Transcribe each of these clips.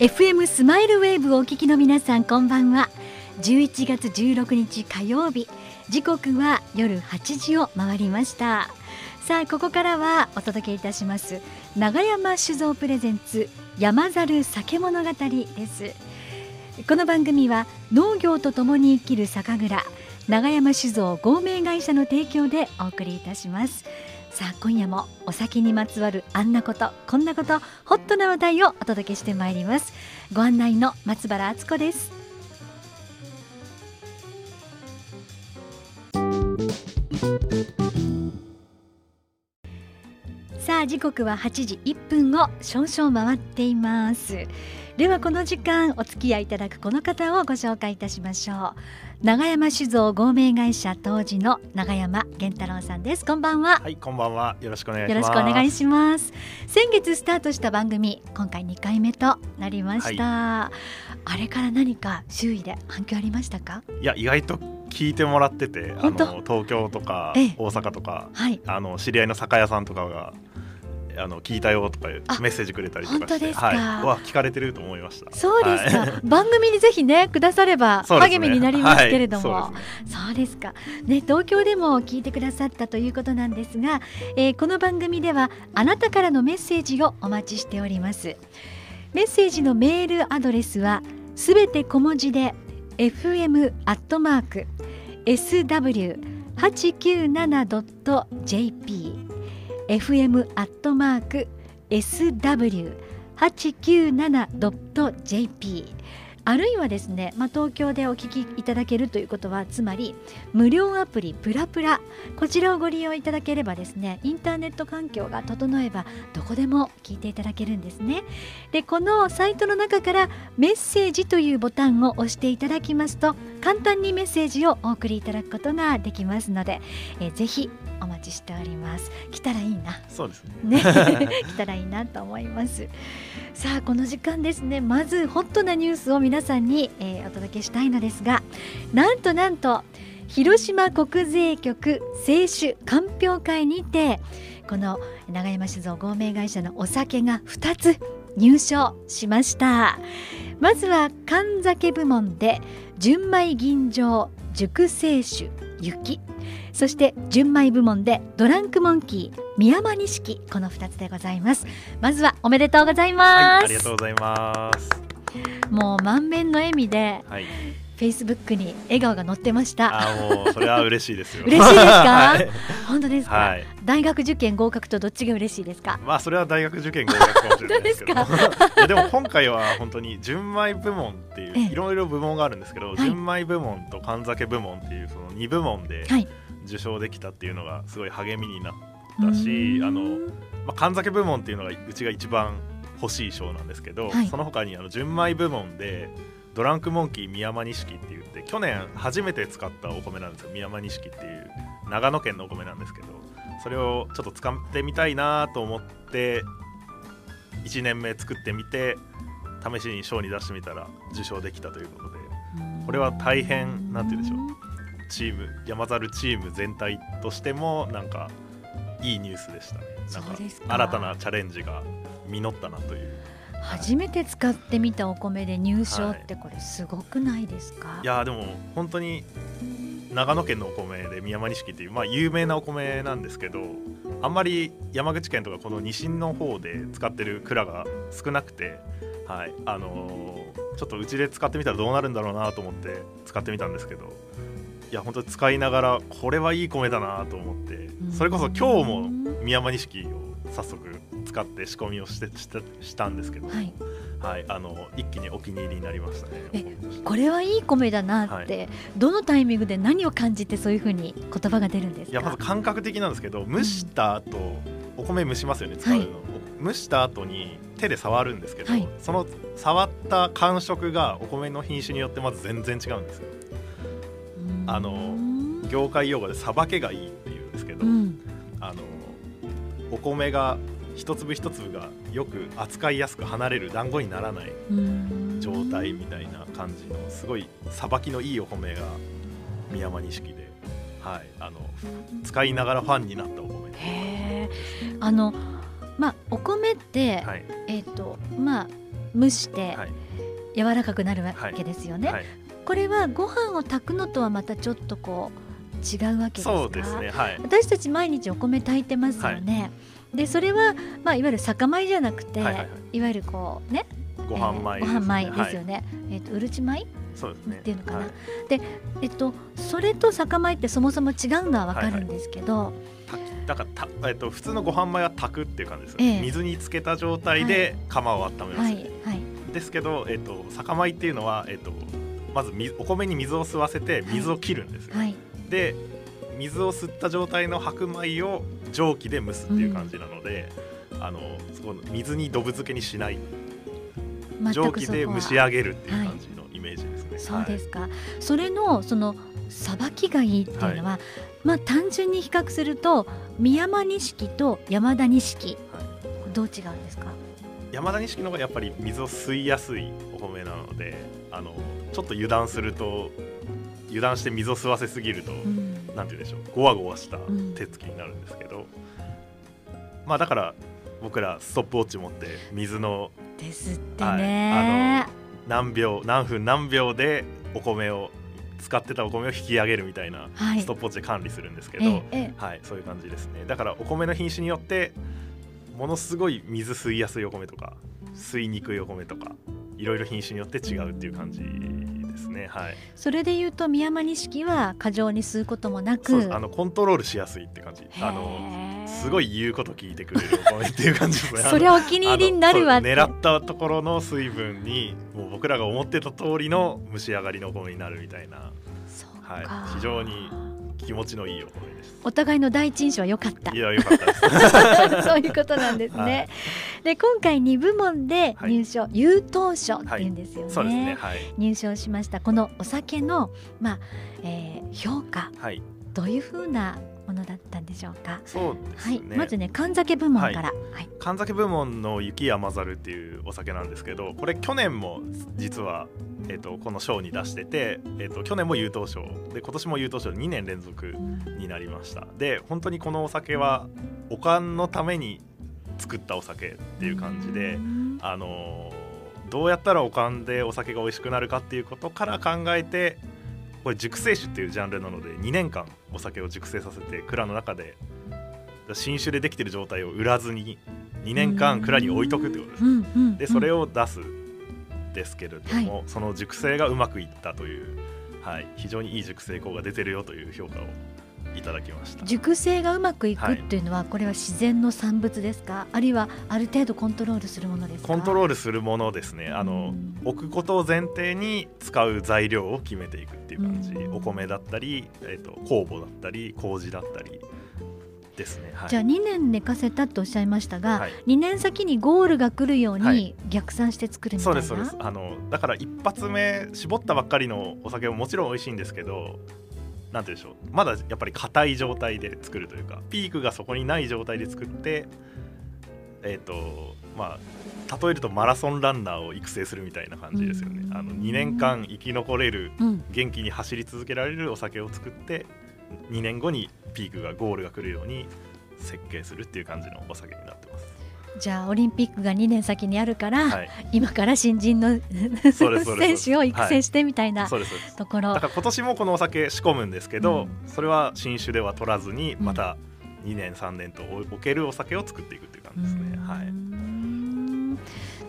FM スマイルウェーブをお聞きの皆さんこんばんは。11月16日火曜日。時刻は夜8時を回りました。さあここからはお届けいたします。長山酒造プレゼンツ山猿酒物語です。この番組は農業とともに生きる酒蔵長山酒造合名会社の提供でお送りいたします。さあ今夜もお酒にまつわるあんなことこんなことホットな話題をお届けしてまいります。ご案内の松原敦子です。さあ時刻は8時1分を少々回っています。ではこの時間お付き合いいただくこの方をご紹介いたしましょう。長山酒造合名会社当時の長山源太郎さんです。こんばんは。はいこんばんは。よろしくお願いします。よろしくお願いします。先月スタートした番組今回2回目となりました、はい、あれから何か周囲で反響ありましたか？いや意外と聞いてもらっててあの東京とか大阪とか、はい、あの知り合いの酒屋さんとかがあの聞いたよとかメッセージくれたりとかして、はい、は聞かれてると思いました。そうですか。番組にぜひねくだされば励みになりますけれども、そう,ねはい、そうですか。ね東京でも聞いてくださったということなんですが、えー、この番組ではあなたからのメッセージをお待ちしております。メッセージのメールアドレスはすべて小文字で fm アットマーク sw 八九七8 9 7 j p fm.sw897.jp あるいはですね、まあ、東京でお聞きいただけるということはつまり無料アプリプラプラ。こちらをご利用いただければですねインターネット環境が整えばどこでも聞いていただけるんですね。でこのサイトの中からメッセージというボタンを押していただきますと簡単にメッセージをお送りいただくことができますので、えー、ぜひお待ちしております。来たらいいな。そうですね。来たらいいなと思います。さあこの時間ですね。まずホットなニュースを皆さんに、えー、お届けしたいのですがなんとなんと広島国税局清酒鑑評会にてこの永山酒造合名会社のお酒が2つ入賞しましたまずは神酒部門で純米吟醸熟成酒雪。そして純米部門でドランクモンキー宮山錦この2つでございます。まずはおめでとうございます、はい、ありがとうございます。もう満面の笑みで、はいフェイスブックに笑顔が載ってました。あもうそれは嬉しいですよ。嬉しいですか？はい、本当ですか、はい、大学受験合格とどっちが嬉しいですか？まあそれは大学受験合格かもしれないですけど。で でも今回は本当に純米部門っていういろいろ部門があるんですけど、はい、純米部門と神酒部門っていうその二部門で受賞できたっていうのがすごい励みになったし、あのまあ神酒部門っていうのがうちが一番欲しい賞なんですけど、その他にあの純米部門でドランクモンキー宮山錦って言って去年初めて使ったお米なんですよ。宮山錦っていう長野県のお米なんですけどそれをちょっと使ってみたいなと思って1年目作ってみて試しに賞に出してみたら受賞できたということでこれは大変なんて言うんでしょう。チーム山猿チーム全体としてもなんかいいニュースでしたね。なんか。新たなチャレンジが実ったなという初めて使ってみたお米で入賞ってこれすごくないですか、はい、いやでも本当に長野県のお米で宮間錦っていう、まあ、有名なお米なんですけどあんまり山口県とかこの西の方で使ってる蔵が少なくて、はい。あのー、ちょっとうちで使ってみたらどうなるんだろうなと思って使ってみたんですけどいや本当に使いながらこれはいい米だなと思ってそれこそ今日も宮間錦を早速使って仕込みをしてしたしたんですけど、はい、はい、あの一気にお気に入りになりましたね。えこれはいい米だなって、はい、どのタイミングで何を感じてそういうふうに言葉が出るんですいやまず感覚的なんですけど蒸した後、うん、お米蒸しますよね使うの、はい、蒸した後に手で触るんですけど、はい、その触った感触がお米の品種によってまず全然違うんですよ。あの業界用語でさばけがいいっていうんですけど、うん、あのお米が一粒一粒がよく扱いやすく離れる団子にならない状態みたいな感じのすごいさばきのいいお米が宮山錦で、はい、あの使いながらファンになったお米へあのまあお米って、はい、えっ、ー、とまあ蒸して柔らかくなるわけですよね。はい。はい、これはご飯を炊くのとはまたちょっとこう違うわけですか？そうですね、はい、私たち毎日お米炊いてますよね。でそれは、まあ、いわゆる酒米じゃなくて、はいはいはい、いわゆるこうね？ご飯米、ね、ご飯米ですよね、えーと、うるち米？そうですね。っていうのかな、はい、でえっとそれと酒米ってそもそも違うのは分かるんですけど、はい。はい、だからた、えっと、普通のご飯米は炊くっていう感じです、えー、水につけた状態で釜を温めます、はい。はい、ですけど、えっと、酒米っていうのは、えっと、まずお米に水を吸わせて水を切るんですよ、はい、で水を吸った状態の白米を蒸気で蒸すっていう感じなので、うん、あのそこの水にどぶ漬けにしない。蒸気で蒸し上げるっていう感じのイメージですね。はい、そうですか、それのそのさばきがいいっていうのは、はい、まあ単純に比較すると宮山錦と山田錦、はい、どう違うんですか？山田錦の方がやっぱり水を吸いやすいお米なのであのちょっと油断すると油断して水を吸わせすぎると、うん、なんて言うんでしょうごわごわした手つきになるんですけど、うん、まあだから僕らストップウォッチ持って水のですってね、はい、あの何秒何分何秒でお米を使ってたお米を引き上げるみたいなストップウォッチで管理するんですけど、はいはい、そういう感じですね。だからお米の品種によってものすごい水吸いやすいお米とか吸いにくいお米とかいろいろ品種によって違うっていう感じですね。はい。それで言うと宮山錦は過剰に吸うこともなく、あのコントロールしやすいって感じ。あのすごい言うこと聞いてくれるお米っていう感じですね。それはお気に入りになるわ狙ったところの水分にもう僕らが思ってた通りの蒸し上がりのお米になるみたいな。はい。非常に気持ちのいいお米です。お互いの第一印象は良かった。いや良かったです。そういうことなんですね。はい、で今回2部門で入賞、はい、優等賞っていうんですよね。はい、ね入賞しましたこのお酒のまあ、えー、評価、どういうふうなものだったんでしょうか。そうですね。はい、まずね、神酒部門から。はい。神酒部門の雪山猿っていうお酒なんですけど、これ去年も実はえとこの賞に出してて、えっ、ー、と去年も優等賞で今年も優等賞2年連続になりました。で、本当にこのお酒はおかんのために作ったお酒っていう感じで、あのどうやったらおかんでお酒が美味しくなるかっていうことから考えてこれ熟成酒っていうジャンルなので2年間お酒を熟成させて蔵の中で新酒でできてる状態を売らずに2年間蔵に置いとくってことです、でそれを出すですけれども、はい、その熟成がうまくいったという、はい、非常にいい熟成効が出てるよという評価をいただきました。熟成がうまくいくっていうのは、はい、これは自然の産物ですか？あるいはある程度コントロールするものですか？コントロールするものですね。あの、置くことを前提に使う材料を決めていくっていう感じ。お米だったり、えーと、酵母だったり麹だったりですね、はい、じゃあ2年寝かせたとおっしゃいましたが、はい、2年先にゴールが来るように逆算して作るみたいな、はい、そうですそうです。あのだから一発目絞ったばっかりのお酒ももちろん美味しいんですけどなんてでしょうまだやっぱり硬い状態で作るというかピークがそこにない状態で作ってえっ、ー、とまあ例えるとマラソンランナーを育成するみたいな感じですよね。あの2年間生き残れる、うん、元気に走り続けられるお酒を作って2年後にピークがゴールが来るように設計するっていう感じのお酒になってます。じゃあオリンピックが2年先にあるから、はい、今から新人の 選手を育成してみたいな。ところ、だから今年もこのお酒仕込むんですけど、うん、それは新酒では取らずにまた2年3年と置けるお酒を作っていくっていう感じですね。は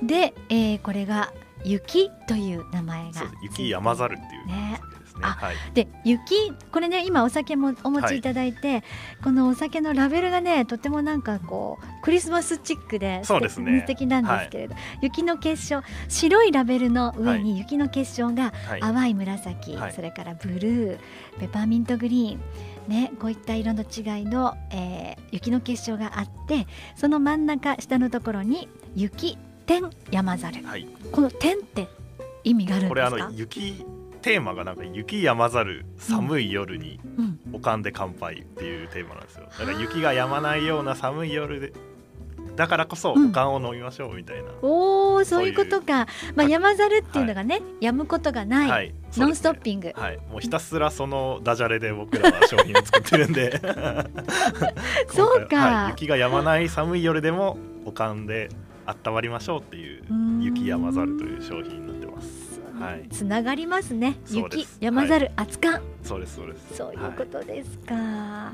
い、で、えー、これが雪という名前が雪山猿っていうねね。はい、で雪これね今お酒もお持ちいただいて、はい、このお酒のラベルがねとてもなんかこうクリスマスチックでそうですね。素敵なんですけれど、はい、雪の結晶白いラベルの上に雪の結晶が淡い紫、それからブルーペパーミントグリーンね、こういった色の違いの、えー、雪の結晶があってその真ん中下のところに雪天山猿、はい、この天って意味があるんですか？これあの雪テーマがなんか雪止まざる寒い夜におかんで乾杯っていうテーマなんですよ。だから雪が止まないような寒い夜でだからこそおかんを飲みましょうみたいな、うん、おおそういうことか。まあ山猿っていうのがね、はい、むことがない、はい。ね、ノンストッピング。はい。もうひたすらそのダジャレで僕らは商品を作ってるんで。そうか、はい、雪が止まない寒い夜でもおかんで温まりましょうっていう雪山猿という商品になってつながりますね。雪山猿、はい、熱燗。そうですそうです。そういうことですか。は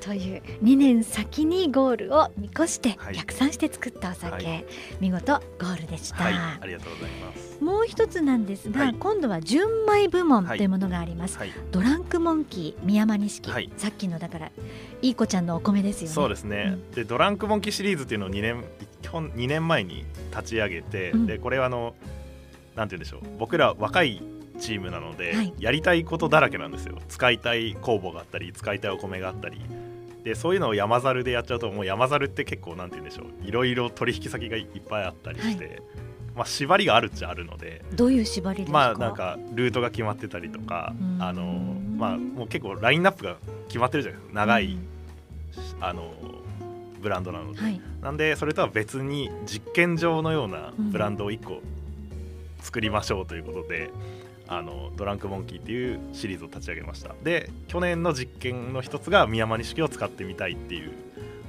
い、という2年先にゴールを見越して逆算して作ったお酒、見事ゴールでした、ありがとうございます。もう一つなんですが、今度は純米部門というものがあります。ドランクモンキー宮山錦、さっきのだからいい子ちゃんのお米ですよね。そうですね。うん、でドランクモンキーシリーズっていうのを2年基本2年前に立ち上げて、うん、でこれはあのなんて言うんでしょう。僕ら若いチームなので、はい、やりたいことだらけなんですよ。使いたい酵母があったり使いたいお米があったり。でそういうのを山猿でやっちゃうともう山猿って結構なんて言うんでしょう。いろいろ取引先がいっぱいあったりして、はい、まあ、縛りがあるっちゃあるのでどういう縛りまあなんかルートが決まってたりとかあのまあもう結構ラインナップが決まってるじゃないですか。長いあのブランドなので、はい、なんでそれとは別に実験場のようなブランドを1個作りましょうということで、あのドランクモンキーっていうシリーズを立ち上げました。で去年の実験の一つが宮間錦を使ってみたいっていう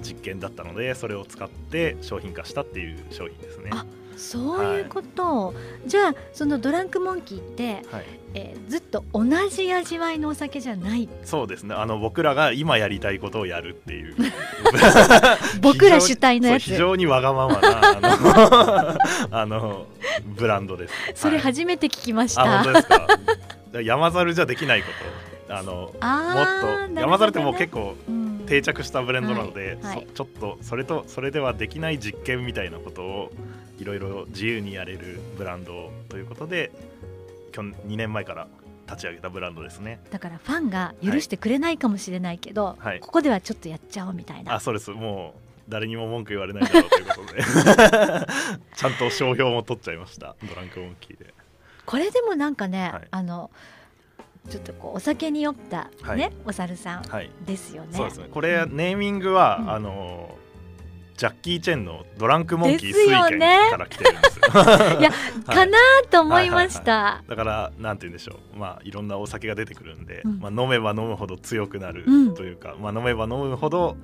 実験だったのでそれを使って商品化したっていう商品ですね。そういうこと、はい、じゃあそのドランクモンキーって、はい、えー、ずっと同じ味わいのお酒じゃない。そうですね。あの僕らが今やりたいことをやるっていう。僕ら主体のやつ。非常にわがままなあの あのブランドです。それ初めて聞きました、はい、本当ですか？山猿じゃできないこと。あのもっと山猿ってもう結構、定着したブレンドなので、はいはい、ちょっとそれとそれではできない実験みたいなことをいろいろ自由にやれるブランドということで去2年前から立ち上げたブランドですね。だからファンが許してくれないかもしれないけど、はい、ここではちょっとやっちゃおうみたいな。あそうです。もう誰にも文句言われないだろうということで。ちゃんと商標も取っちゃいました。ドランクモンキーで。これでもなんかね、はい、あのちょっとこうお酒に酔ったね、はい、お猿さんですよね。そうですね。これ、ネーミングは、うん、あのジャッキー・チェンのドランクモンキー水拳から来てるんですよ。いや、かなと思いました、はいはいはい、だからなんて言うんでしょう、まあいろんなお酒が出てくるんで、うん、まあ飲めば飲むほど強くなるというか、うん、まあ飲めば飲むほど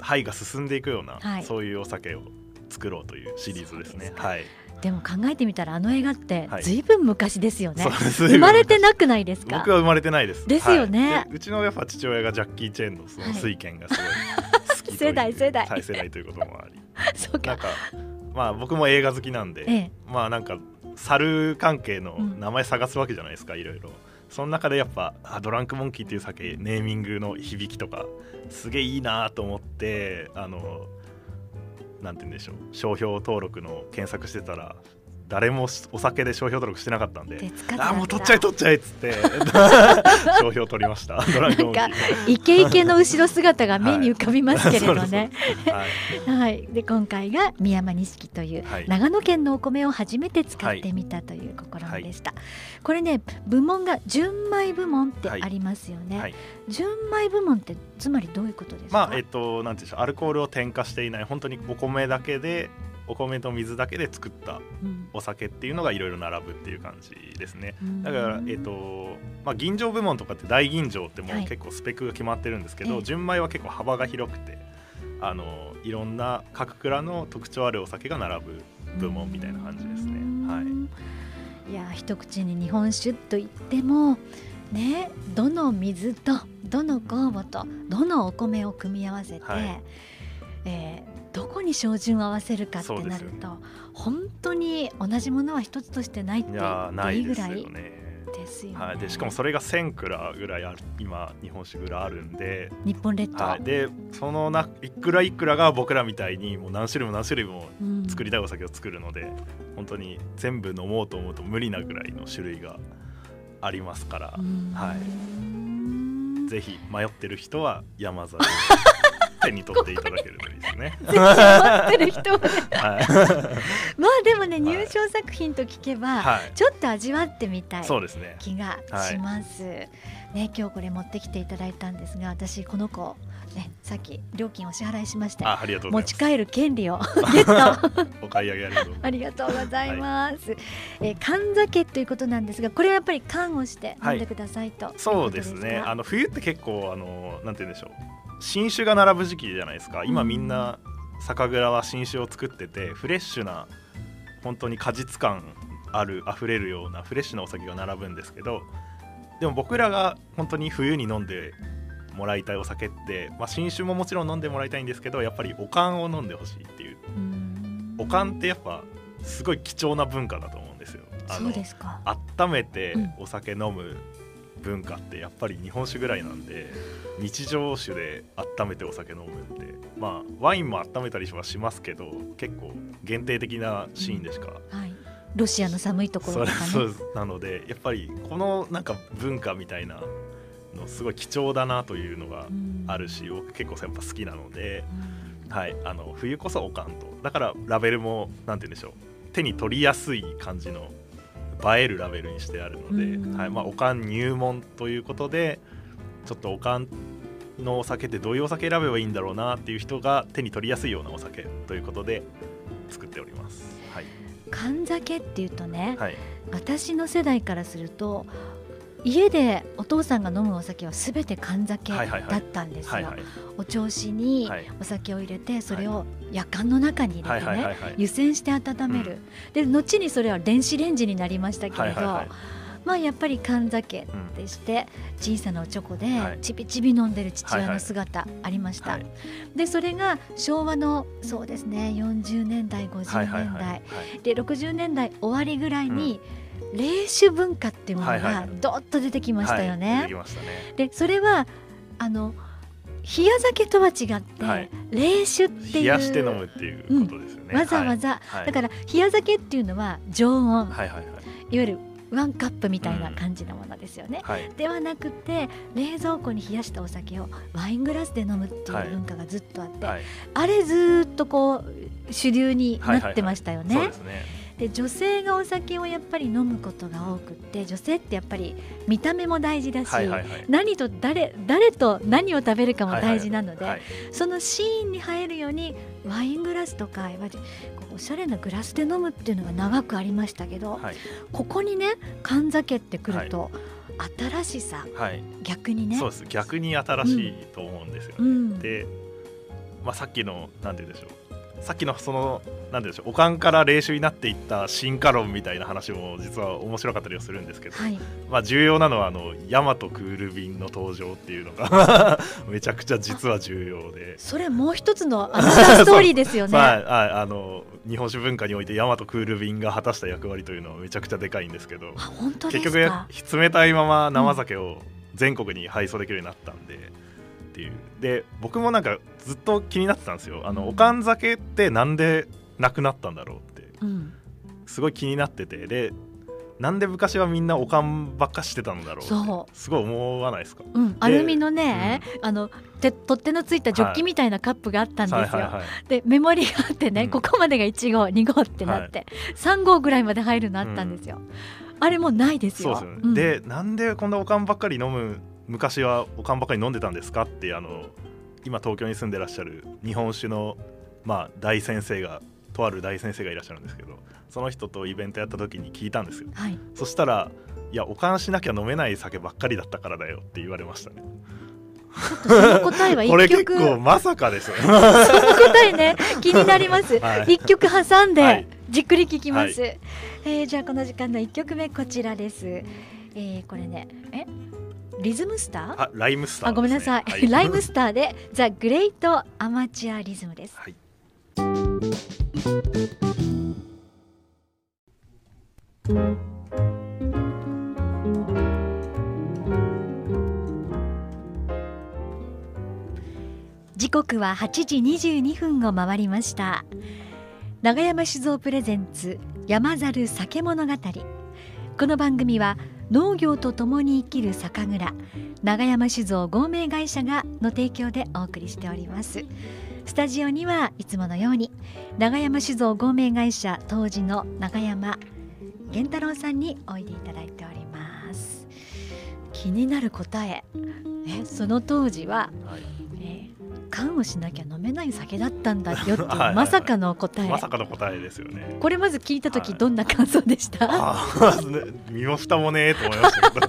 肺が進んでい。くような、はい、そうい。うお酒を作ろうとい。うシリーズですね。すはい。でも考えてみたらあの映画ってずい。ぶん昔ですよね、はい、生まれてなくない。ですか僕は生まれてない。ですですよね、はい、うちのやっぱ父親がジャッキー・チェンのその水拳がすごい。世代世代世代とい。うこともありそうかなんかまあ僕も映画好きなんで、ええ、まあなんか猿関係の名前探すわけじゃない。ですか、い。ろい。ろその中でやっぱあドランクモンキーっていう酒ネーミングの響きとかすげえいいなと思ってあのなんて言うんでしょう商標登録の検索してたら誰もお酒で商標登録してなかったんであもう取っちゃえ取っちゃえっつって 商標取りました。なんかイケイケの後ろ姿が目に浮かびますけれどね。はい、で今回が宮山錦という、長野県のお米を初めて使ってみたという試みでした。はい、これね部門が純米部門ってありますよね。はい、純米部門ってつまりどういうことですか？まあえっとなんていうんでしょう。アルコールを添加していない本当にお米だけでお米と水だけで作ったお酒っていうのがいろいろ並ぶっていう感じですね、うん、だから、えーとまあ、吟醸部門とかって大吟醸ってもう結構スペックが決まってるんですけど、はい、純米は結構幅が広くてあのいろんな各蔵の特徴あるお酒が並ぶ部門みたいな感じですね。はい、いや一口に日本酒といってもねどの水とどの酵母とどのお米を組み合わせて、はい、えーどこに照準を合わせるかってなると、ね、本当に同じものは一つとしてないって言っていいぐらいですよね。はい、でしかもそれが1000蔵ぐらいある今日本酒蔵あるんで。日本列島、はい、でそのないくらいくらが僕らみたいにもう何種類も何種類も作りたいお酒を作るので、うん、本当に全部飲もうと思うと無理なぐらいの種類がありますから、はい、ぜひ迷ってる人は山猿 手に取っていただけるといいですね。ってる人ね、はい、まあでもね入賞作品と聞けば、はい、ちょっと味わってみたい気がします。ね、ね、今日これ持ってきていただいたんですが私この子ね、さっき料金お支払いしまして持ち帰る権利を。ゲット。お買い上げありがとう。ございます、はい、えー、缶酒ということなんですがこれはやっぱり缶をして飲んでくださいと、はい、そうですね。あの冬って結構あのなんて言うんでしょう新酒が並ぶ時期じゃないですか。今みんな酒蔵は新酒を作っててフレッシュな本当に果実感ある溢れるようなフレッシュなお酒が並ぶんですけどでも僕らが本当に冬に飲んでもらいたいお酒って、まあ、新酒ももちろん飲んでもらいたいんですけどやっぱりおかんを飲んでほしいっていう。おかんってやっぱすごい貴重な文化だと思うんですよ。そうですか。温めてお酒飲む文化ってやっぱり日本酒ぐらいなんで日常酒で温めてお酒飲むってまあワインも温めたりはしますけど結構限定的なシーンでしか、うんはい、ロシアの寒いところとか、ね、そうなのでやっぱりこのなんか文化みたいなのすごい貴重だなというのがあるし、僕結構やっぱ好きなので、はい、あの冬こそおかんと。だからラベルも何て言うんでしょう。手に取りやすい感じの映えるラベルにしてあるので、はいまあ、おかん入門ということでちょっとおかんのお酒ってどういうお酒選べばいいんだろうなっていう人が手に取りやすいようなお酒ということで作っております。はい、缶酒っていうとね、はい、私の世代からすると家でお父さんが飲むお酒はすべて缶酒だったんですよ。お調子にお酒を入れてそれを夜間の中に入れてね湯煎して温める、で後にそれは電子レンジになりましたけれど、まあやっぱり缶酒でして小さなおちょこでちびちび飲んでる父親の姿ありました。でそれが昭和のそうですね40年代50年代。で60年代終わりぐらいに、うん。冷酒文化っていうものがどっと出てきましたよね。でそれはあの冷や酒とは違って、はい、冷酒っていう冷やして飲むっていうことですよね、うん、わざわざ、はい、だから冷や酒っていうのは常温、はいはいはい、いわゆるワンカップみたいな感じのものですよね、うんはい、ではなくて冷蔵庫に冷やしたお酒をワイングラスで飲むっていう文化がずっとあって、はい、あれずっとこう主流になってましたよね。はいはいはい、そうですねで女性がお酒をやっぱり飲むことが多くって女性ってやっぱり見た目も大事だし、はいはいはい、何と誰誰と何を食べるかも大事なので、はいはいはい、そのシーンに入るようにワイングラスとかいわゆるおしゃれなグラスで飲むっていうのが長くありましたけど、はい、ここにね缶酒ってくると、新しさ、はい、逆にね。そうです。逆に新しいと思うんですよね。うん、で、まあ、さっきのなんて言うんでしょうさっきのそのなんでしょうおかんから冷酒になっていった進化論みたいな話も実は面白かったりはするんですけど、はい、まあ重要なのはあのヤマトクール便の登場っていうのが めちゃくちゃ実は重要で。それもう一つのアナザーストーリーですよね。ああの日本酒文化においてヤマトクール便が果たした役割というのはめちゃくちゃでかいんですけど結局冷たいまま生酒を全国に配送できるようになったんで、うんっていう。で僕もなんかずっと気になってたんですよ。あの、おかん酒ってなんでなくなったんだろうって、うん、すごい気になってて。でなんで昔はみんなおかんばっかしてたんだろうすごい思わないですか、うん、アルミのね、うん、あのて取っ手のついたジョッキみたいなカップがあったんですよ、でメモリがあってね、うん、ここまでが1号2号ってなって、はい、3号ぐらいまで入るのあったんですよ、あれもないですよ。そうでね、でなんでこんなおかんばっかり飲む昔はおかんばかり飲んでたんですか？ってあの今東京に住んでらっしゃる日本酒の、まあ、大先生がとある大先生がいらっしゃるんですけどその人とイベントやった時に聞いたんですよ、はい、そしたら「いやおかんしなきゃ飲めない酒ばっかりだったからだよ」って言われましたね。その答えはこれ結構まさかですよ。その答えね気になります、はい、1曲挟んでじっくり聞きます、はい、えー、じゃあこの時間の1曲目こちらです、えー、これね。え？リズムスター？あライムスター、ね、あごめんなさい、はい、ライムスターでザ・グレイト・アマチュア・リズムです、はい、時刻は8時22分を回りました。長山酒造プレゼンツ山猿酒物語。この番組は農業とともに生きる酒蔵長山酒造合名会社がの提供でお送りしております。スタジオにはいつものように長山酒造合名会社当時の長山源太郎さんにおいでいただいております。気になる答え。えその当時は、はい缶をしなきゃ飲めない酒だったんだよっていうまさかの答え。まさかの答えですよね。これまず聞いた時どんな感想でした、はい、身も蓋もねえと思いましたけ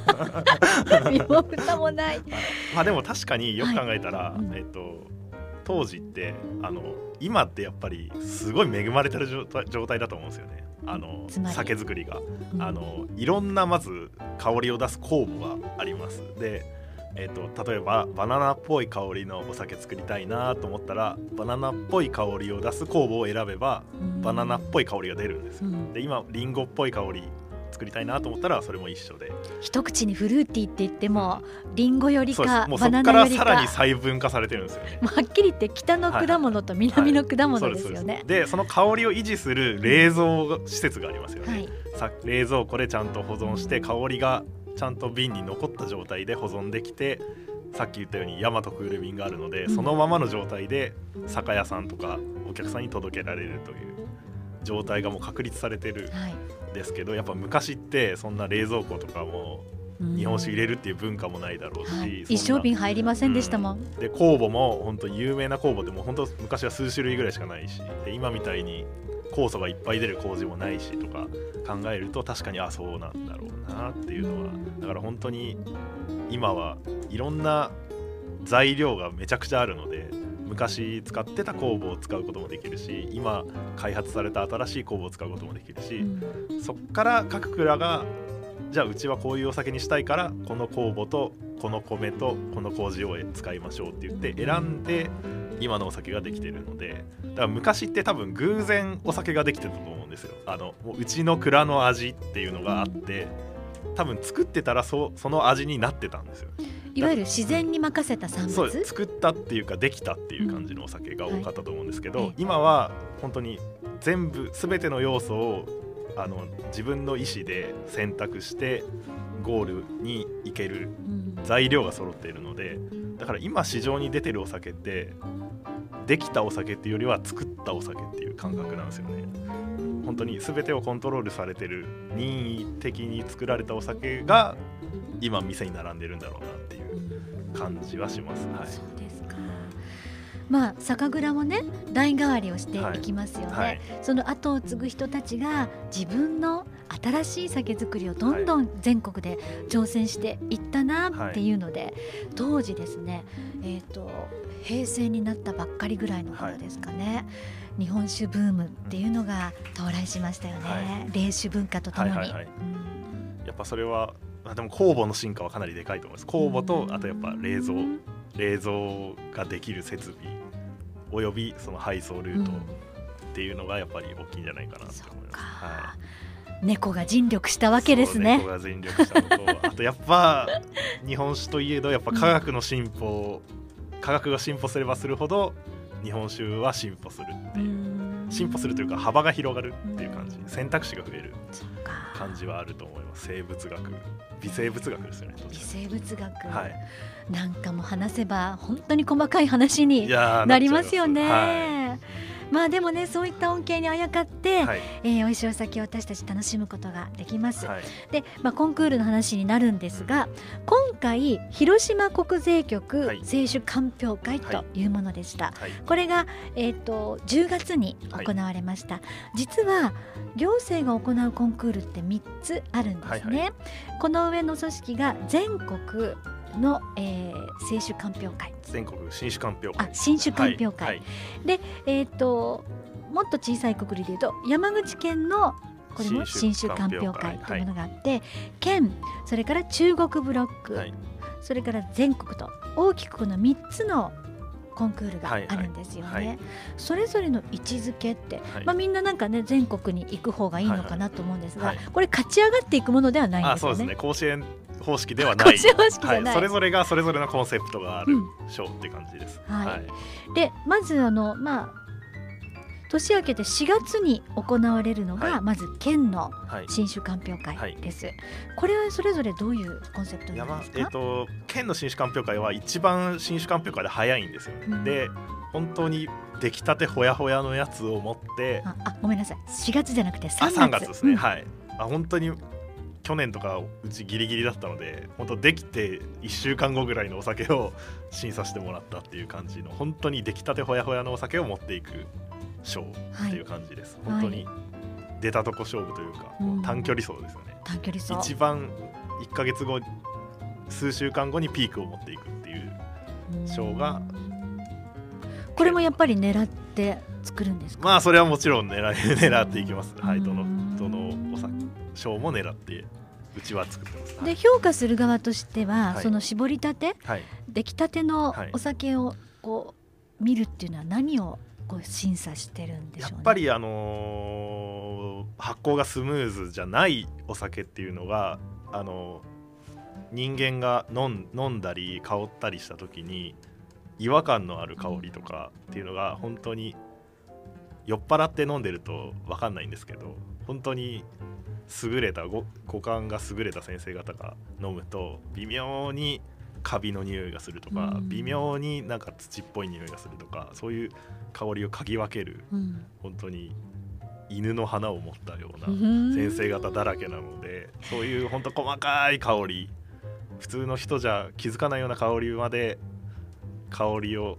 ど。身も蓋もない。まあでも確かによく考えたら、はい。うん、えっと当時ってあの今ってやっぱりすごい恵まれてる状態だと思うんですよね。あの酒造りが、うん、あのいろんなまず香りを出す酵母があります。でえーと、例えばバナナっぽい香りのお酒作りたいなと思ったらバナナっぽい香りを出す酵母を選べば、バナナっぽい香りが出るんですよ、うん、で今リンゴっぽい香り作りたいなと思ったらそれも一緒で。一口にフルーティーって言っても、うん、リンゴよりかもうそこからさらに細分化されてるんですよね。はっきり言って北の果物と南の果物ですよね、でその香りを維持する冷蔵施設がありますよね、はい、さ冷蔵庫でちゃんと保存して香りがちゃんと瓶に残った状態で保存できてさっき言ったように大和クール便があるので、そのままの状態で酒屋さんとかお客さんに届けられるという状態がもう確立されてるんですけど、はい、やっぱ昔ってそんな冷蔵庫とかも日本酒入れるっていう文化もないだろうし、はい、一生瓶入りませんでしたもん、うん、で酵母も本当に有名な酵母でも本当昔は数種類ぐらいしかないしで今みたいに酵素がいっぱい出る麹もないしとか考えると確かにあそうなんだろうなっていうのはだから本当に今はいろんな材料がめちゃくちゃあるので昔使ってた酵母を使うこともできるし今開発された新しい酵母を使うこともできるし、そっから各蔵がじゃあうちはこういうお酒にしたいからこの酵母とこの米とこの麹を使いましょうって言って選んで今のお酒ができてるのでだから昔って多分偶然お酒ができてたと思うんですよ。あのうちの蔵の味っていうのがあって多分作ってたらそその味になってたんですよ。いわゆる自然に任せた産物、そう作ったっていうかできたっていう感じのお酒が多かったと思うんですけど、うんはい、今は本当に全部全ての要素をあの自分の意思で選択してゴールに行ける材料が揃っているのでだから今市場に出てるお酒ってできたお酒っていうよりは作ったお酒っていう感覚なんですよね。本当に全てをコントロールされてる任意的に作られたお酒が今店に並んでるんだろうなっていう感じはします。はい、そうですか。まあ酒蔵もね代替わりをしていきますよね、はい。はい、その後を継ぐ人たちが自分の新しい酒造りをどんどん全国で挑戦していったなっていうので、はい、当時ですね、えーと、平成になったばっかりぐらいの頃ですかね、日本酒ブームっていうのが到来しましたよね、冷酒文化とともに。はいはいはい。うん、やっぱそれはあでも酵母の進化はかなりでかいと思います。酵母とあとやっぱ冷蔵冷蔵ができる設備およびその配送ルートっていうのがやっぱり大きいんじゃないかなと思います、はい、猫が尽力したわけですね。猫が尽力したのとあとやっぱ日本酒といえどやっぱ科学の進歩、うん、科学が進歩すればするほど日本酒は進歩するっていう。進歩するというか幅が広がるっていう感じ。選択肢が増える感じはあると思います。生物学。微生物学ですよね微生物学、はい、なんかも話せば本当に細かい話になりますよね。まあでもねそういった恩恵にあやかって、はいえー、お酒を私たち楽しむことができます。はい、で、まあ、コンクールの話になるんですが、うん、今回広島国税局清酒鑑評会というものでした。はい、これが、えーと、10月に行われました。実は行政が行うコンクールって3つあるんですね。この上の組織が全国の、えー、清酒鑑評会。全国新酒鑑評会。あ新酒鑑評会、はいはい、でえっ、ー、ともっと小さいくくりで言うと山口県のこれも新酒鑑評会というものがあって、はい、県それから中国ブロック、それから全国と大きくこの3つのコンクールがあるんですよね、はい。はい、それぞれの位置づけって、はい、まあ、みんななんかね全国に行く方がいいのかなと思うんですが、これ勝ち上がっていくものではないんですよね。そうですね。甲子園方式ではない。はい、それぞれがそれぞれのコンセプトがある賞って感じです。はい、はい、でまずあのまあ年明けて4月に行われるのが、はい、まず県の新酒鑑評会です、はい、これはそれぞれどういうコンセプトなんですか、えーと、県の新酒鑑評会は一番新酒鑑評会で早いんですよ、うん、で本当に出来たてほやほやのやつを持ってあごめんなさい。4月じゃなくて3月。あ3月ですね、うん、はい。あ本当に去年とかうちギリギリだったので本当できて1週間後ぐらいのお酒を 審査してもらったっていう感じの本当に出来たてほやほやのお酒を持っていくショーっていう感じです、はい、本当に出たとこ勝負というか、はい、短距離走ですよね。短距離走。一番1か月後数週間後にピークを持っていくっていうショーがこれもやっぱり狙って作るんですまあそれはもちろん狙い 狙っていきます、はいどのどのお酒賞も狙ってうちは作ってます、で評価する側としては、はい、その絞りたて、はい、出来たてのお酒をこう見るっていうのは何をこう審査してるんでしょう、ね、やっぱりあのー、発酵がスムーズじゃないお酒っていうのがあの人間が飲ん飲んだり香ったりした時に違和感のある香りとかっていうのが本当に酔っ払って飲んでると分かんないんですけど本当に優れた五感が優れた先生方が飲むと微妙にカビの匂いがするとか、微妙になんか土っぽい匂いがするとかそういう香りを嗅ぎ分ける、うん、本当に犬の花を持ったような先生方だらけなのでそういう本当細かい香り普通の人じゃ気づかないような香りまで香りを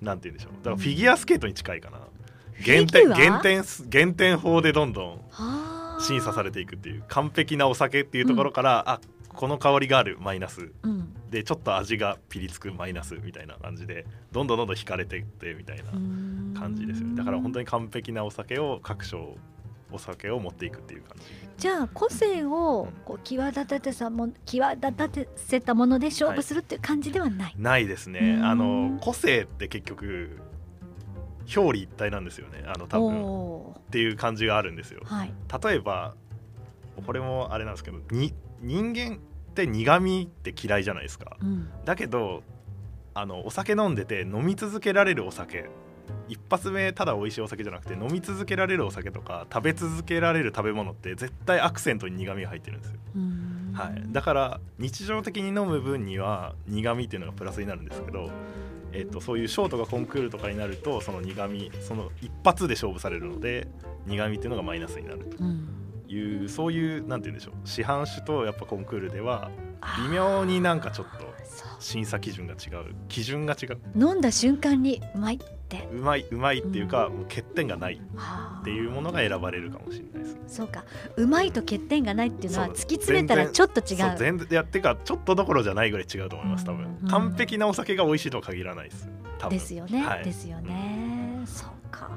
なんて言うんでしょう。だからフィギュアスケートに近いかな、減点減点減点法でどんどん審査されていくっていう完璧なお酒っていうところから、うん、あこの香りがあるマイナス、うん、でちょっと味がピリつくマイナスみたいな感じでどんどんどんどん引かれていってみたいな感じですよね。だから本当に完璧なお酒を各所お酒を持っていくっていう感じ。じゃあ個性をこう際立たせたも際立たせたもので勝負するっていう感じではない、はい、ないですね。あの個性って結局表裏一体なんですよね。あの多分。っていう感じがあるんですよ、はい、例えばこれもあれなんですけどに人間って苦味って嫌いじゃないですか、うん、だけどあのお酒飲んでて飲み続けられるお酒。一発目ただ美味しいお酒じゃなくて飲み続けられるお酒とか食べ続けられる食べ物って絶対アクセントに苦味が入ってるんですよ、はい、だから日常的に飲む分には苦味っていうのがプラスになるんですけどえーと、そういうショートがコンクールとかになるとその苦味その一発で勝負されるので苦味っていうのがマイナスになるという、うん、そういうなんて言うんでしょう市販酒とやっぱコンクールでは微妙になんかちょっと審査基準が違う。基準が違う。飲んだ瞬間にうまいって。うまいうまいっていうか、うん、もう欠点がないっていうものが選ばれるかもしれないです、ね、そうか。うまいと欠点がないっていうのは突き詰めたらちょっと違う。全然いやってかちょっとどころじゃないぐらい違うと思います多分、うん、完璧なお酒が美味しいとは限らないです。ですよね、はい、ですよね、そうか。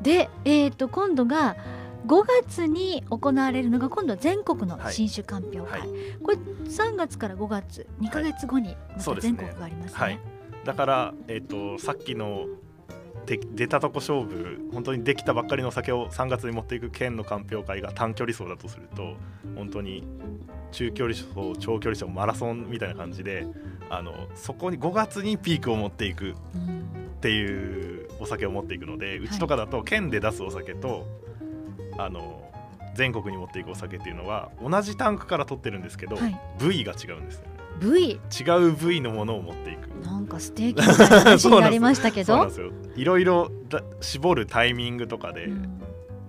でえっ、ー、と今度が5月に行われるのが今度は全国の新酒鑑評会、はい。はい、これ3月から5月2か月後にまた全国がありますね。はい、だから、えーと、さっきの出たとこ勝負本当にできたばっかりの酒を3月に持っていく県の鑑評会が短距離走だとすると本当に中距離走長距離走マラソンみたいな感じであのそこに5月にピークを持っていくっていうお酒を持っていくので、うちとかだと県で出すお酒とあの全国に持っていくお酒っていうのは同じタンクから取ってるんですけど、はい、部位が違うんですよね。部位？違う部位のものを持っていく。なんかステーキみたいな話になりましたけど？いろいろ絞るタイミングとかで、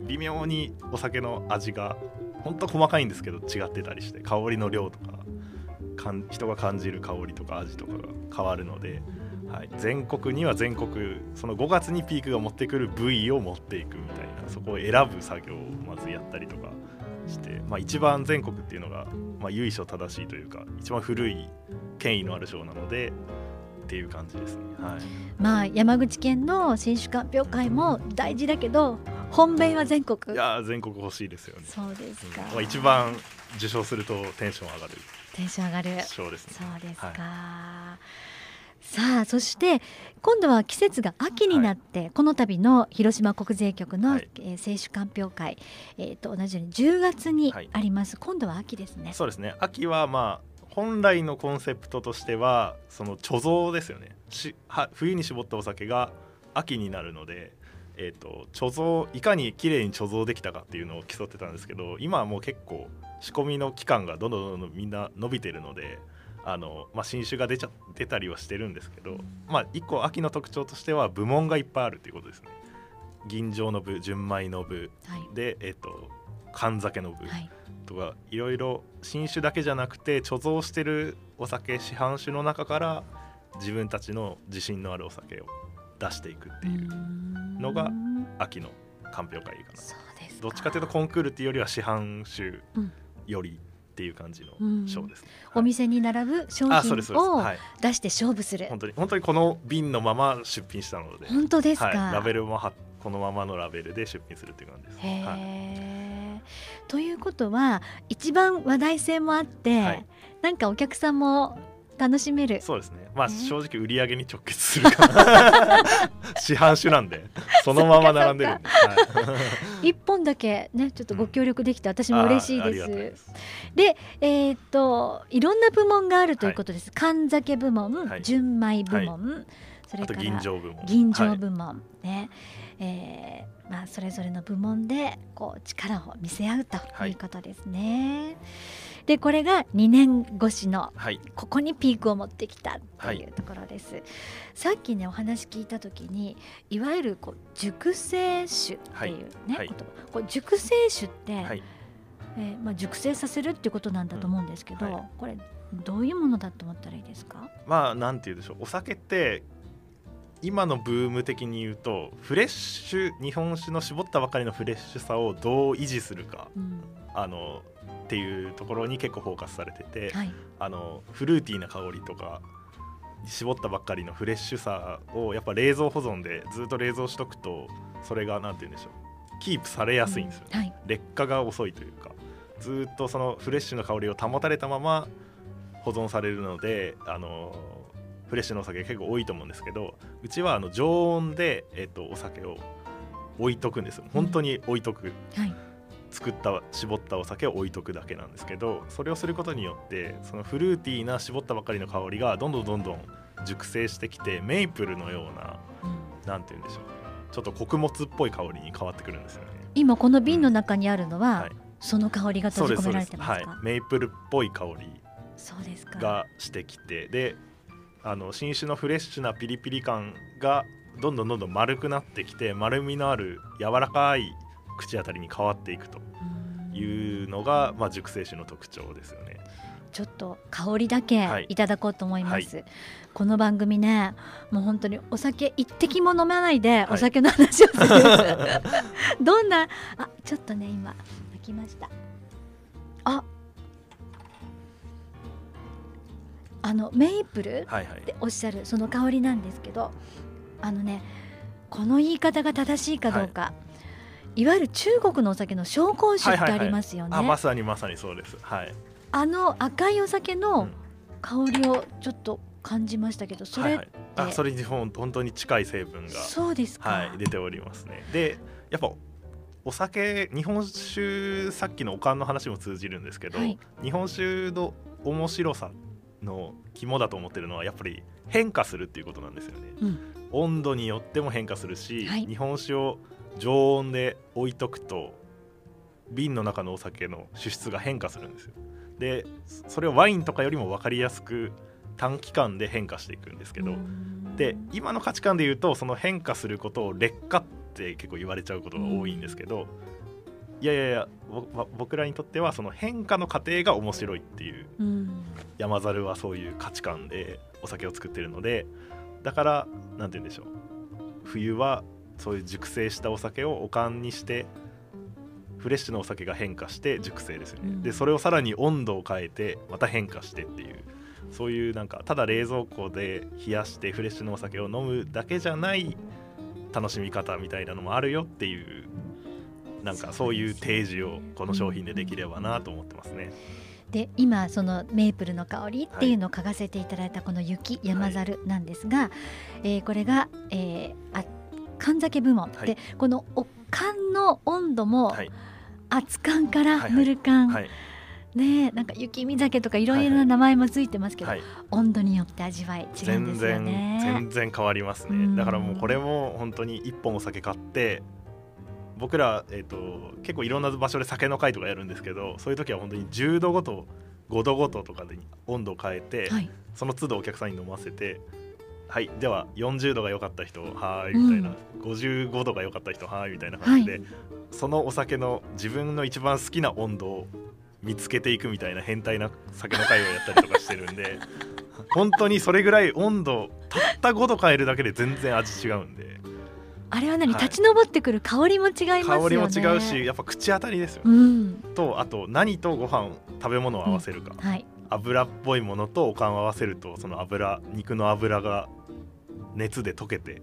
微妙にお酒の味が本当細かいんですけど違ってたりして香りの量とかかん人が感じる香りとか味とかが変わるので、はい、全国には全国その5月にピークが持ってくる部位を持っていくみたいなそこを選ぶ作業をまずやったりとかして、まあ、一番全国っていうのが、まあ、由緒正しいというか一番古い権威のある賞なのでっていう感じですね。はい、まあ山口県の新酒鑑評会も大事だけど本命は全国いや全国欲しいですよね。そうですか、うん、一番受賞するとテンション上がる。テンション上がる。そうですね。そうですか。はいさあそして今度は季節が秋になって、はい、この度の広島国税局の、はい、えー、清酒鑑評会、えー、と同じように10月にあります、はい、今度は秋ですね。そうですね。秋はまあ本来のコンセプトとしてはその貯蔵ですよね。しは冬に絞ったお酒が秋になるので、えーと、貯蔵いかにきれいに貯蔵できたかっていうのを競ってたんですけど今はもう結構仕込みの期間がどんどんどんどんみんな伸びてるのであの、まあ、新種が出ちゃ出たりはしてるんですけど、まあ、1個秋の特徴としては部門がいっぱいあるということですね。銀醸の部純米の部、はい、で、えーと、缶酒の部、とかいろいろ新酒だけじゃなくて貯蔵してるお酒市販酒の中から自分たちの自信のあるお酒を出していくっていうのが秋の鑑評会かな。どっちかというとコンクールっていうよりは市販酒よりっていう感じの賞です、ね。うん、お店に並ぶ商品を出して勝負する、はい、本当に本当にこの瓶のまま出品したので。本当ですか、はい、ラベルもこのままのラベルで出品するっていう感じです。はい、ということは一番話題性もあって、はい、なんかお客さんも楽しめる。そうですね。まあ正直売り上げに直結するかな。市販種なんでそのまま並んでるんで、はい、1本だけねちょっとご協力できて私も嬉しいです。ででえー、っといろんな部門があるということです。缶酒部門、はい、純米部門、それから銀醸部門。銀醸部門、ね、えー、まあそれぞれの部門でこう力を見せ合うということですね。でこれが2年越しの、はい、ここにピークを持ってきたというところです、はい、さっきねお話聞いた時にいわゆるこう熟成酒っていうね、はい、こう熟成酒って、はい、えー、まあ、熟成させるっていうことなんだと思うんですけど、うん、これどういうものだと思ったらいいですか？まあなんて言うでしょう。お酒って今のブーム的に言うとフレッシュ日本酒の絞ったばかりのフレッシュさをどう維持するか、うん、あのっていうところに結構フォーカスされてて、はい、あのフルーティーな香りとか絞ったばっかりのフレッシュさをやっぱ冷蔵保存でずっと冷蔵しとくとそれが何て言うんでしょう。キープされやすいんですよ、ね。うんはい、劣化が遅いというか。ずっとそのフレッシュな香りを保たれたまま保存されるのであのフレッシュなお酒結構多いと思うんですけどうちはあの常温で、えっと、お酒を置いとくんですよ。本当に置いとく、うんはい作った絞ったお酒を置いとくだけなんですけどそれをすることによってそのフルーティーな絞ったばかりの香りがどんどんどんどん熟成してきてメイプルのような何、うん、て言うんでしょう。ちょっと穀物っぽい香りに変わってくるんですよね。今この瓶の中にあるのは、うんはい、その香りが閉じ込められてますか？はい、メイプルっぽい香りがしてきてであの新種のフレッシュなピリピリ感がどんどんどんどん丸くなってきて丸みのある柔らかい口当たりに変わっていくというのが、まあ、熟成酒の特徴ですよね。ちょっと香りだけい。ただこうと思います、はい、この番組ねもう本当にお酒一滴も飲まないでお酒の話をする、はい、どんなあちょっとね今開きました。あ。あのメイプルっておっしゃるその香りなんですけどあのねこの言い方が正しいかどうか、はいいわゆる中国のお酒の紹興酒ってありますよね、はいはいはい、まさにまさにそうです。はい。あの赤いお酒の香りをちょっと感じましたけど、それ、はいはい、あそれに本当に近い成分がそうですか、はい、出ておりますね。でやっぱお酒日本酒さっきのおかんの話も通じるんですけど、はい、日本酒の面白さの肝だと思ってるのはやっぱり変化するっていうことなんですよね、うん、温度によっても変化するし、はい、日本酒を常温で置いとくと瓶の中のお酒の主質が変化するんですよ。でそれをワインとかよりも分かりやすく短期間で変化していくんですけどで今の価値観で言うとその変化することを劣化って結構言われちゃうことが多いんですけどいやいやいや僕らにとってはその変化の過程が面白いっていう山猿はそういう価値観でお酒を作ってるのでだから何て言うんでしょう。冬はそういう熟成したお酒をおかんにしてフレッシュなお酒が変化して熟成ですよね、うん、でそれをさらに温度を変えてまた変化してっていう。そういうなんかただ冷蔵庫で冷やしてフレッシュなお酒を飲むだけじゃない楽しみ方みたいなのもあるよっていうなんかそういう提示をこの商品でできればなと思ってますね。で今そのメープルの香りっていうのを嗅がせていただいたこの雪山猿なんですが、はい、えー、これが、えー、あ缶酒部門、はい、でこのお缶の温度も、はい、熱燗からぬる燗、はい。ねなんか雪見酒とかいろいろな名前もついてますけど、はい。はい、温度によって味わい違うんですよね。全然変わりますね。だからもうこれも本当に一本お酒買って僕ら、えーと、結構いろんな場所で酒の会とかやるんですけどそういう時は本当に10度ごと5度ごととかで温度を変えて、はい、その都度お客さんに飲ませてはいでは40度が良かった人はいみたいな、うん、55度が良かった人はいみたいな感じで、はい、そのお酒の自分の一番好きな温度を見つけていくみたいな変態な酒の会をやったりとかしてるんで 本当にそれぐらい温度たった5度変えるだけで全然味違うんで。あれは何、はい、立ち上ってくる香りも違いますよね。香りも違うしやっぱ口当たりですよ、うん、とあと何とご飯食べ物を合わせるか、うん、はい、油っぽいものとおかんを合わせるとその油肉の油が熱で溶けて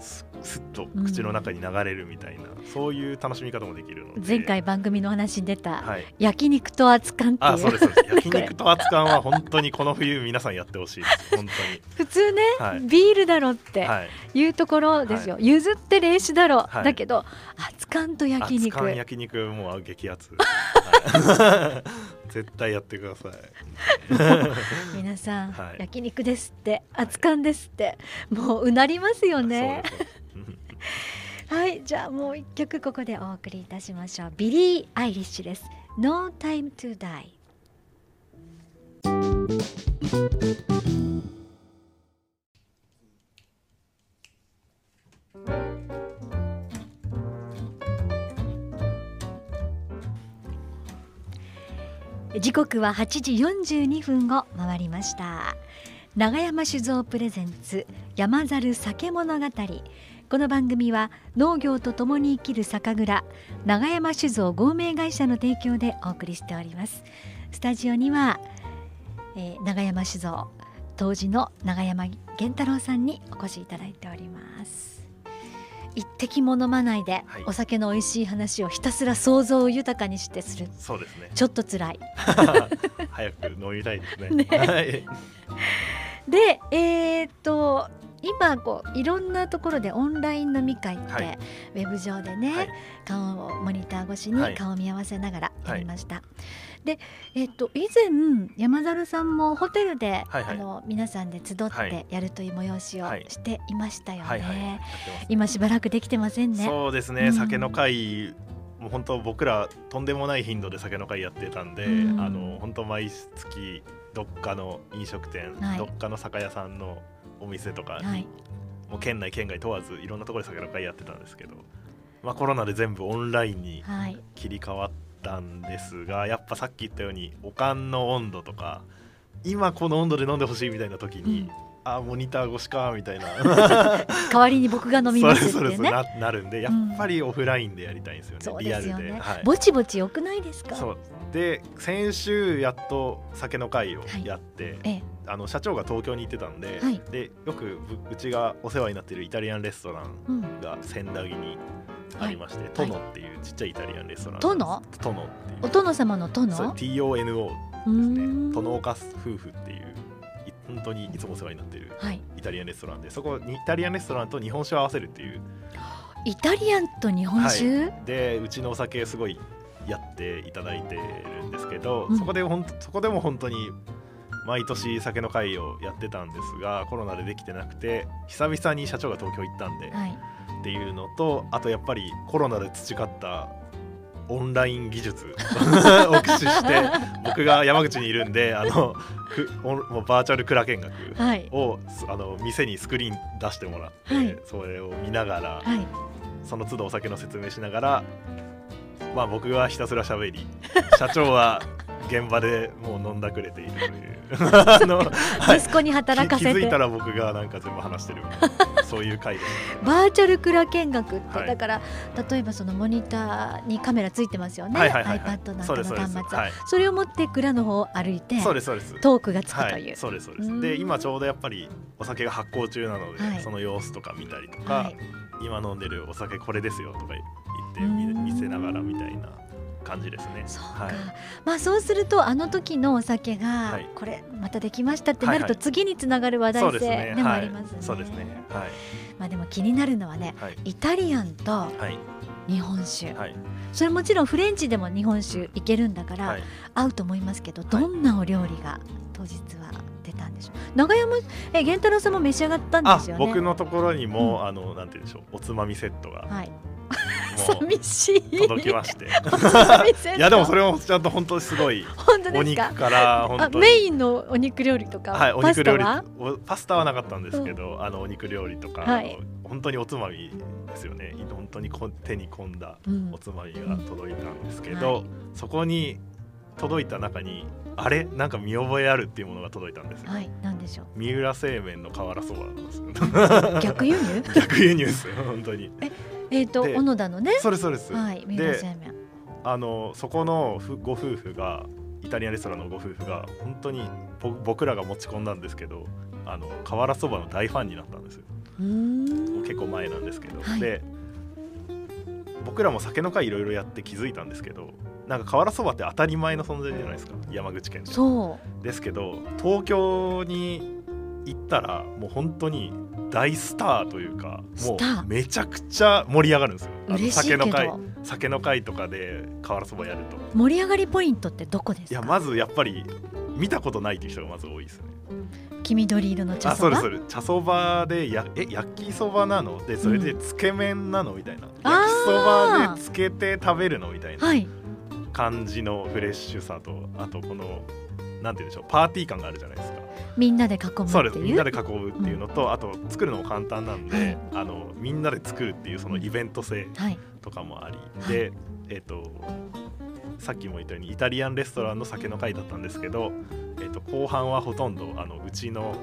すっと口の中に流れるみたいな、うん、そういう楽しみ方もできるので。前回番組の話に出た、はい、焼肉と熱燗っていう。あそうです 焼肉と熱燗は本当にこの冬皆さんやってほしいです。本当に。普通ね、はい、ビールだろってい。うところですよ、はい、譲って冷酒だろ、だけど熱燗と焼肉。熱燗焼肉もう激アツ 絶対やってください。皆さん、はい、焼肉ですって熱燗ですってもううなりますよね。はいじゃあもう一曲ここでお送りいたしましょう。ビリー・アイリッシュです。No Time to Die 時刻は8時42分を回りました。長山酒造プレゼンツ山猿酒物語。この番組は農業とともに生きる酒蔵長山酒造合名会社の提供でお送りしております。スタジオには、えー、長山酒造当時の長山源太郎さんにお越しいただいております。一滴も飲まないで、はい、お酒の美味しい話をひたすら想像を豊かにしてする。そうですね。ちょっと辛い。早く飲みたいですね。ね。でえー、っと今こういろんなところでオンライン飲み会って、はい、ウェブ上でね、はい、顔をモニター越しに顔を見合わせながらやりました。はい、で、えっと以前山猿さんもホテルで、はいはい、あの皆さんで集ってやるという催しをしていましたよね。今しばらくできてませんね。そうですね。うん、酒の会もう本当僕らとんでもない頻度で酒の会やってたんで、うん、あの本当毎月どっかの飲食店、どっかの酒屋さんのお店とかに、はい、もう県内県外問わずいろんなところで酒の会やってたんですけど、まあ、コロナで全部オンラインに切り替わったんですが、はい、やっぱさっき言ったようにおかんの温度とか今この温度で飲んでほしいみたいな時に、うん、あモニター越しかみたいな。代わりに僕が飲みますって、ね、ななるんでやっぱりオフラインでやりたいんですよね、うん、リアルで、ねはい、ぼちぼちよくないですか？で先週やっと酒の会をやって、はいええ。あの社長が東京に行ってたんではい、でよくうちがお世話になっているイタリアンレストランが千駄木にありまして、うん、トノっていうちっちゃいイタリアンレストラントノ？トノっていう。お殿様のトノ？TONO ですね。トノオカス夫婦っていう本当にいつもお世話になってい。るイタリアンレストランで、はい、そこにイタリアンレストランと日本酒を合わせるっていう。イタリアンと日本酒、はい、でうちのお酒すごいやっていただいてるんですけど、うん、そこでほんそこでも本当に毎年酒の会をやってたんですがコロナでできてなくて久々に社長が東京行ったんで、はい、っていうのとあとやっぱりコロナで培ったオンライン技術 を駆使して僕が山口にいるんであのくもうバーチャル蔵見学を、はい、あの店にスクリーン出してもらって、はい、それを見ながら、はい、その都度お酒の説明しながらまあ僕がひたすら喋り社長は現場でもう飲んだくれているという。あの息子に働かせて。気づいたら僕がなんか全部話してるそういう回で。す、バーチャル蔵見学って、はい、だから例えばそのモニターにカメラついてますよね、はいはいはいはい、iPad なんかの端末。そ,、はい、それを持って蔵の方を歩いてそうですそうですトークがつくという、はい、そうですそうです。で今ちょうどやっぱりお酒が発酵中なので、はい、その様子とか見たりとか、今飲んでるお酒これですよとか言って見せながらみたいな感じですね。そうか、はい、まあそうするとあの時のお酒がこれまたできましたってなると次につながる話題性でもありますね。そうですね。はい。まあでも気になるのはね、イタリアンと日本酒、それもちろんフレンチでも日本酒いけるんだから合うと思いますけど、どんなお料理が当日は出たんでしょう？長山え源太郎さんも召し上がったんですよね。僕のところにも、あのなんて言うんでしょうおつまみセットが。はい寂しい。届きまして。いやでもそれもちゃんと本当にすごいお肉から本当メインのお肉料理とか？はいお肉料理。パスタは？なかったんですけど、うん、あのお肉料理とか、はい、本当におつまみですよね。本当に手に込んだおつまみが届いたんですけど、うんはい、そこに届いた中にあれ？なんか見覚えあるっていうものが届いたんですよ。はい何でしょう？三浦製麺の瓦そばなんですよ。逆輸入？逆輸入ですよ本当に。ええっ、と小野田のね。それそうです。はい三浦製麺あのそこのご夫婦がイタリアンレストランのご夫婦が本当に僕らが持ち込んだんですけどあの瓦そばの大ファンになったんですよ。結構前なんですけど、はい、で僕らも酒の会いろいろやって気づいたんですけどなんか瓦そばって当たり前の存在じゃないですか。山口県で。そう。ですけど東京に行ったらもう本当に大スターというかもうめちゃくちゃ盛り上がるんですよ。あの酒の会酒の会とかで瓦そばやると。盛り上がりポイントってどこですか？いやまずやっぱり見たことないっていう人がまず多いですね。黄緑色の茶そば？あそうです茶そばでやえ焼きそばなのでそれでつけ麺なのみたいな、焼きそばでつけて食べるのみたいな感じのフレッシュさとあとこのなんて言うんでしょうパーティー感があるじゃないですかみんなで囲むそうです。みんなで囲むっていうのと、うん、あと作るのも簡単なんで、はい、あのみんなで作るっていうそのイベント性とかもあり、はい、でえっ、ー、とさっきも言ったようにイタリアンレストランの酒の会だったんですけど、えー、と後半はほとんどあのうちの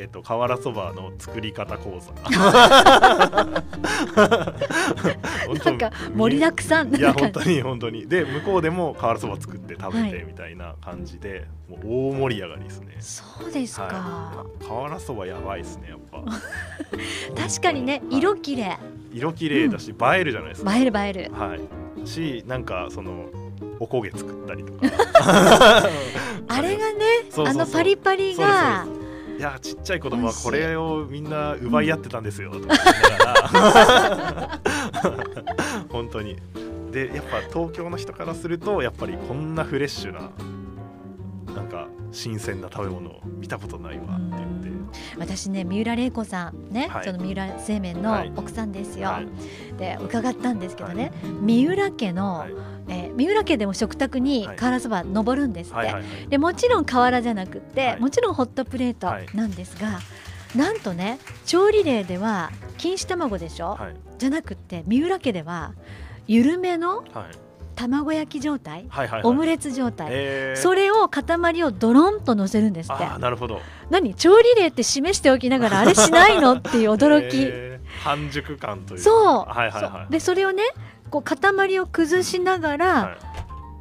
えっと、瓦そばの作り方講座。なんか盛りだくさん。いや本当に本当に。で向こうでも瓦そば作って食べてみたいな感じで、はい、もう大盛り上がりですね。そうですか、はい、瓦そばやばいですねやっぱ。確かにね色綺麗。色綺麗だし、うん、映えるじゃないですか。映える映える。はい。しなんかそのおこげ作ったりとか。あれがねあのパリパリがいやちっちゃい子供はこれをみんな奪い合ってたんですよ。とか言いながら。本当に。でやっぱ東京の人からするとやっぱりこんなフレッシュなか新鮮な食べ物を見たことないわって言って。私ね三浦玲子さんね、はい、その三浦製麺の奥さんですよ、はい、で伺ったんですけどね、はい、三浦家の、はい。えー、三浦家でも食卓に瓦そば登るんですって、でもちろん瓦じゃなくて、もちろんホットプレートなんですが、なんとね調理例では錦糸卵でしょ、じゃなくて三浦家では緩めの、卵焼き状態、はいはいはい、オムレツ状態、えー、それを塊をドロンと乗せるんですって。なるほど。何？調理例って示しておきながら あれしないのっていう驚き、えー、半熟感というそう,、はいはいはい、でそれをねこう塊を崩しながら、はい。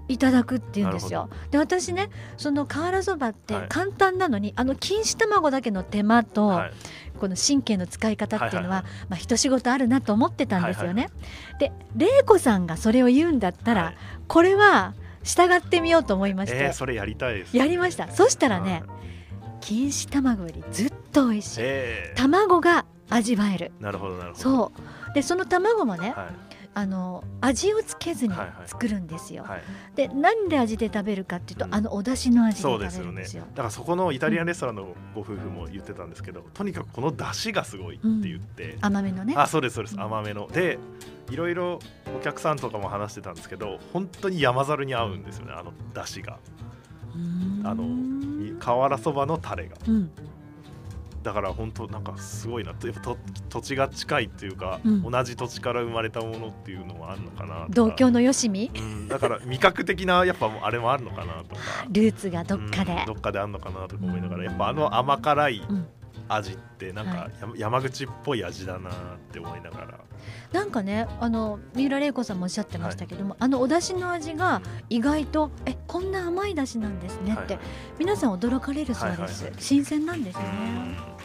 いただくっていうんですよ。で私ねその瓦そばって簡単なのに、はい、あの錦糸卵だけの手間と、はい、この神経の使い方っていうのは、まあ一仕事あるなと思ってたんですよね。で玲子さんがそれを言うんだったら、はい、これは従ってみようと思いまして、えー、それやりたいです、やりました。そしたらね、錦糸卵よりずっと美味しい、えー、卵が味わえる。なるほどなるほど。そう。でその卵もね、あの味をつけずに作るんですよ。はい。はいはい、で何で味で食べるかっていうと、うん、あのお出汁の味で食べるんですよ。ね、だからそこのイタリアンレストランのご夫婦も言ってたんですけど、うん、とにかくこの出汁がすごいって言って、うん、甘めのね。あそうですそうです。甘めの。でいろいろお客さんとかも話してたんですけど本当に山猿に合うんですよねあの出汁が。あの瓦そばのタレが。うんだから本当なんかすごいなやっぱ土地が近いっていうか、うん、同じ土地から生まれたものっていうのはあるのかな同郷のよしみ、うん、だから味覚的なやっぱあれもあるのかなとか。ルーツがどっかで、うん、どっかであるのかなとか思いながらやっぱあの甘辛い味ってなんか、はい、山口っぽい味だなって思いながら。なんかねあの三浦玲子さんもおっしゃってましたけども、はい、あのお出汁の味が意外とえこんな甘い出汁なんですねって、はい、皆さん驚かれるそうです、はいはいはい、新鮮なんですね。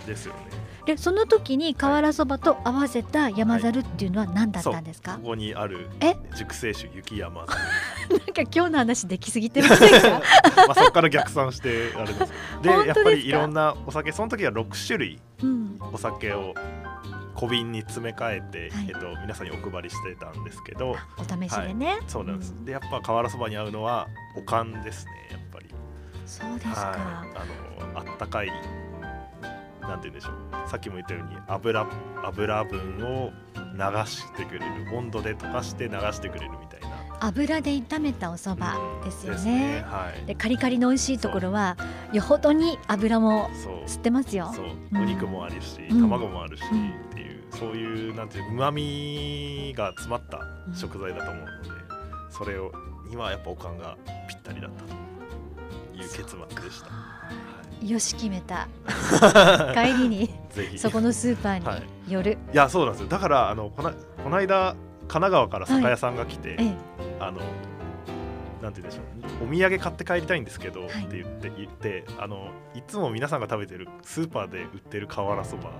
ですよね。でその時に瓦そばと合わせた山猿っていうのは何だったんですか、ここにあるえ？熟成酒雪山。なんか今日の話できすぎてませんか？まあそこから逆算してあれですで やっぱりいろんなお酒その時は6種類お酒を小瓶に詰め替えて、はい、えっと、皆さんにお配りしてたんですけど。お試しでね、はい、そうなんです、うん、でやっぱ瓦そばに合うのはおかんですねやっぱり。そうですか、はい、あのあったかいなんて言うんでしょう。さっきも言ったように油油分を流してくれる温度で溶かして流してくれるみたいな。油で炒めたお蕎麦ですよね。うんでね。はい、でカリカリの美味しいところはよほどに油も吸ってますよ。そう。お肉もあるし、うん、卵もあるし、うん、っていうそういうなんていううまみが詰まった食材だと思うので、それを今はやっぱおかんがぴったりだったという結末でした。よし決めた。帰りにそこのスーパーに寄る、はい、いやそうなんですよ。だからあのこなこの間神奈川から酒屋さんが来て、はい、あのなんて言うんでしょう。お土産買って帰りたいんですけど、はい、って言って言ってあのいつも皆さんが食べてるスーパーで売ってる瓦そば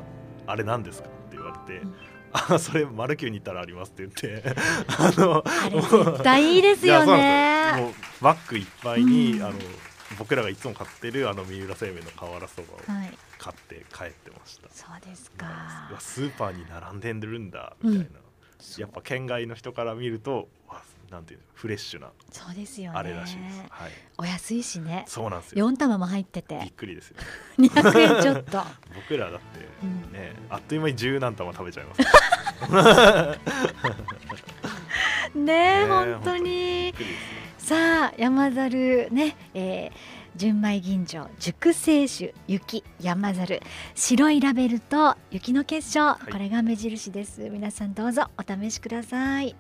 あれ何ですかって言われて、うん、あそれマルキューに行ったらありますって言って あのあれ絶対いいですよね。もうバッグいっぱいに、うん、あの僕らがいつも買ってるあの三浦製麺の瓦そばを買って帰ってました、はい、そうですか。スーパーに並んでるんだみたいな、うん、やっぱ県外の人から見るとなんていうフレッシュなそうですよ、ね、あれらしいです、はい、お安いしね。そうなんですよ。4玉も入ってて。びっくりですよ。200円ちょっと。僕らだってね、うん、あっという間に十何玉食べちゃいます。ねえ本当にさあ山猿ね、えー、純米吟醸熟成酒雪山猿白いラベルと雪の結晶、はい、これが目印です皆さんどうぞお試しください。